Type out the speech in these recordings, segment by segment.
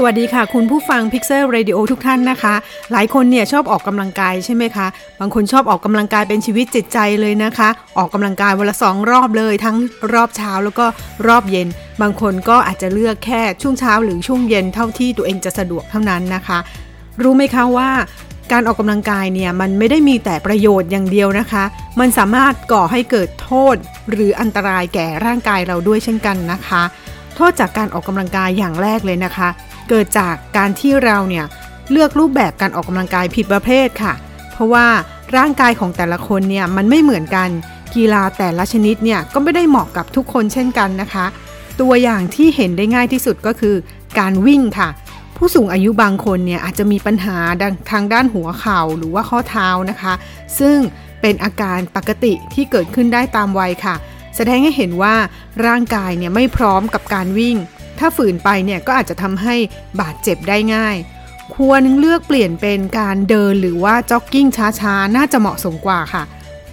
สวัสดีค่ะ คุณผู้ฟัง Pixel Radio ทุกท่านนะคะ หลายคนเนี่ยชอบออกกำลังกายใช่ไหมคะ บางคนชอบออกกำลังกายเป็นชีวิตจิตใจเลยนะคะ ออกกำลังกายวันละสองรอบเลย ทั้งรอบเช้าแล้วก็รอบเย็น บางคนก็อาจจะเลือกแค่ช่วงเช้าหรือช่วงเย็นเท่าที่ตัวเองจะสะดวกเท่านั้นนะคะ รู้ไหมคะว่าการออกกำลังกายเนี่ยมันไม่ได้มีแต่ประโยชน์อย่างเดียวนะคะ มันสามารถก่อให้เกิดโทษ หรืออันตรายแก่ร่างกายเราด้วยเช่นกันนะคะ โทษจากการออกกำลังกายอย่างแรกเลยนะคะ เกิดจากการที่เราเนี่ยเลือกรูปแบบการออกกำลังกายผิดประเภทค่ะ เพราะว่าร่างกายของแต่ละคนเนี่ยมันไม่เหมือนกัน กีฬาแต่ละชนิดเนี่ยก็ไม่ได้เหมาะกับทุกคนเช่นกันนะคะ ตัวอย่างที่เห็นได้ง่ายที่สุดก็คือ การวิ่งค่ะ ผู้สูงอายุบางคนเนี่ยอาจจะมีปัญหาทางด้านหัวเข่าหรือว่าข้อเท้านะคะ ซึ่งเป็นอาการปกติที่เกิดขึ้นได้ตามวัยค่ะ แสดงให้เห็นว่าร่างกายเนี่ยไม่พร้อมกับการวิ่ง ถ้าฝืนไปเนี่ยก็อาจจะทำให้บาดเจ็บได้ง่าย ควรเลือกเปลี่ยนเป็นการเดินหรือว่าจ็อกกิ้งช้าๆ น่าจะเหมาะสมกว่าค่ะ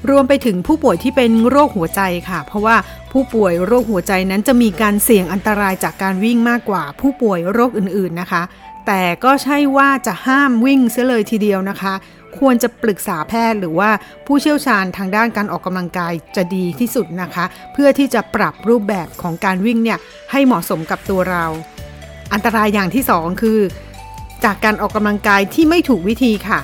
รวมไปถึงผู้ป่วยที่เป็นโรคหัวใจค่ะ เพราะว่าผู้ป่วยโรคหัวใจนั้นจะมีการเสี่ยงอันตรายจากการวิ่งมากกว่า ผู้ป่วยโรคอื่นๆนะคะ แต่ก็ใช่ว่าจะห้ามวิ่งเสียเลยทีเดียวนะคะ ควรจะปรึกษาแพทย์หรือว่าผู้เชี่ยวชาญทางด้านการออกกำลังกายจะดีที่สุดนะคะ เพื่อที่จะปรับรูปแบบของการวิ่งเนี่ยให้เหมาะสมกับตัวเรา อันตรายอย่างที่สองคือ จากการออกกำลังกายที่ไม่ถูกวิธีค่ะ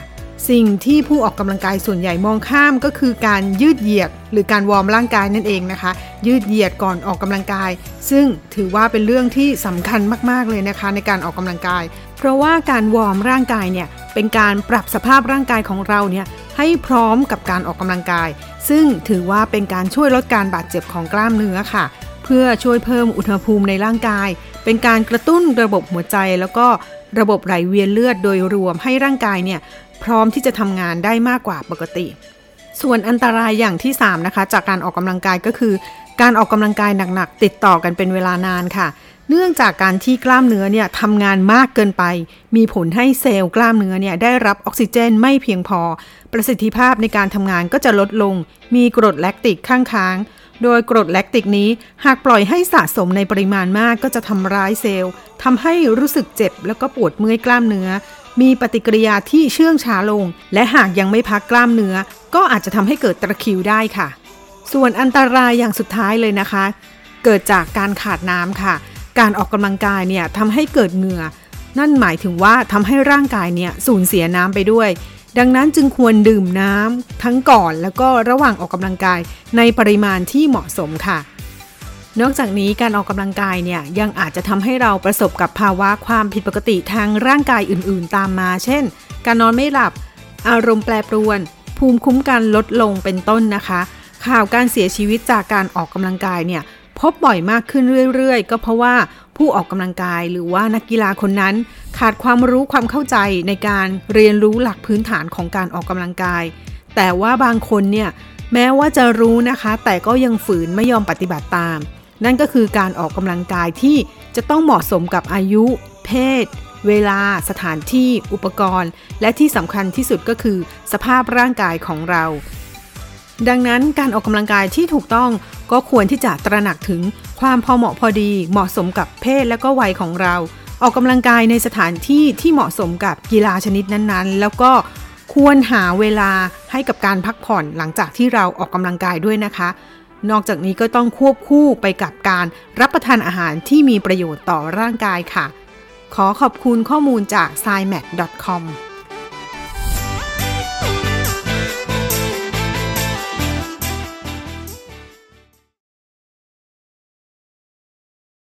สิ่งที่ผู้ออกกำลังกายส่วนใหญ่มองข้ามก็คือการยืดเหยียดหรือการวอร์มร่างกายนั่นเองนะคะ ยืดเหยียดก่อนออกกำลังกาย ซึ่งถือว่าเป็นเรื่องที่สำคัญมากๆเลยนะคะในการออกกำลังกาย เพราะว่าการวอร์มร่างกายเนี่ย เป็นการปรับสภาพร่างกายของเราเนี่ยให้พร้อมกับการออกกำลังกาย ซึ่งถือว่าเป็นการช่วยลดการบาดเจ็บของกล้ามเนื้อค่ะ เพื่อช่วยเพิ่มอุณหภูมิในร่างกาย เป็นการกระตุ้นระบบหัวใจ แล้วก็ระบบไหลเวียนเลือดโดยรวมให้ร่างกายเนี่ยพร้อมที่จะทำงานได้มากกว่าปกติ ส่วนอันตรายอย่างที่ 3 นะคะ จากการออกกำลังกายก็คือ การออกกำลังกายหนักๆติดต่อกันเป็นเวลานานค่ะ เนื่องจากการที่กล้ามเนื้อเนี่ยทำงานมากเกินไป มีผลให้เซลล์กล้ามเนื้อเนี่ยได้รับออกซิเจนไม่เพียงพอ ประสิทธิภาพในการทำงานก็จะลดลง มีกรดแลคติกข้างค้างโดยกรดแลคติกนี้หากปล่อยให้สะสมในปริมาณมากก็จะทำร้ายเซลล์ทำให้รู้สึกเจ็บแล้วก็ปวดเมื่อยกล้ามเนื้อ มีปฏิกิริยาที่เชื่องช้าลง และหากยังไม่พักกล้ามเนื้อ ก็อาจจะทำให้เกิดตะคริวได้ค่ะ ส่วนอันตรายอย่างสุดท้ายเลยนะคะ เกิดจากการขาดน้ำค่ะ การออกกำลังกายเนี่ยทำให้เกิดเหงื่อ นั่นหมายถึงว่าทำให้ร่างกายเนี่ยสูญเสียน้ำไปด้วย ดังนั้นจึงควรดื่มน้ำทั้งก่อนแล้วก็ระหว่างออกกำลังกายในปริมาณที่เหมาะสมค่ะ นอกจากนี้การออกกำลังกายเนี่ยยังอาจจะทำให้เราประสบกับภาวะความผิดปกติทางร่างกายอื่น ๆ ตามมา เช่น การนอนไม่หลับ อารมณ์แปรปรวน ภูมิคุ้มกันลดลงเป็นต้นนะคะ ข่าวการเสียชีวิตจากการออกกำลังกายเนี่ย พบบ่อยมากขึ้นเรื่อยๆ ก็เพราะว่าผู้ออกกำลังกายหรือว่านักกีฬาคนนั้น ขาดความรู้ความเข้าใจในการเรียนรู้หลักพื้นฐานของการออกกำลังกาย แต่ว่าบางคนเนี่ยแม้ว่าจะรู้นะคะ แต่ก็ยังฝืนไม่ยอมปฏิบัติตาม นั่นก็คือการออกกำลังกายที่จะต้องเหมาะสมกับอายุ เพศ เวลา สถานที่ อุปกรณ์ และที่สำคัญที่สุดก็คือ สภาพร่างกายของเรา ดังนั้นการออกกำลังกายที่ถูกต้องก็ควรที่จะตระหนักถึงความพอเหมาะพอดี เหมาะสมกับเพศและก็วัยของเรา ออกกำลังกายในสถานที่ที่เหมาะสมกับกีฬาชนิดนั้นๆ แล้วก็ควรหาเวลาให้กับการพักผ่อนหลังจากที่เราออกกำลังกายด้วยนะคะ นอกจากนี้ก็ต้องควบคู่ไปกับการรับประทานอาหารที่มีประโยชน์ต่อร่างกายค่ะ ขอขอบคุณข้อมูลจาก s i m a t c o m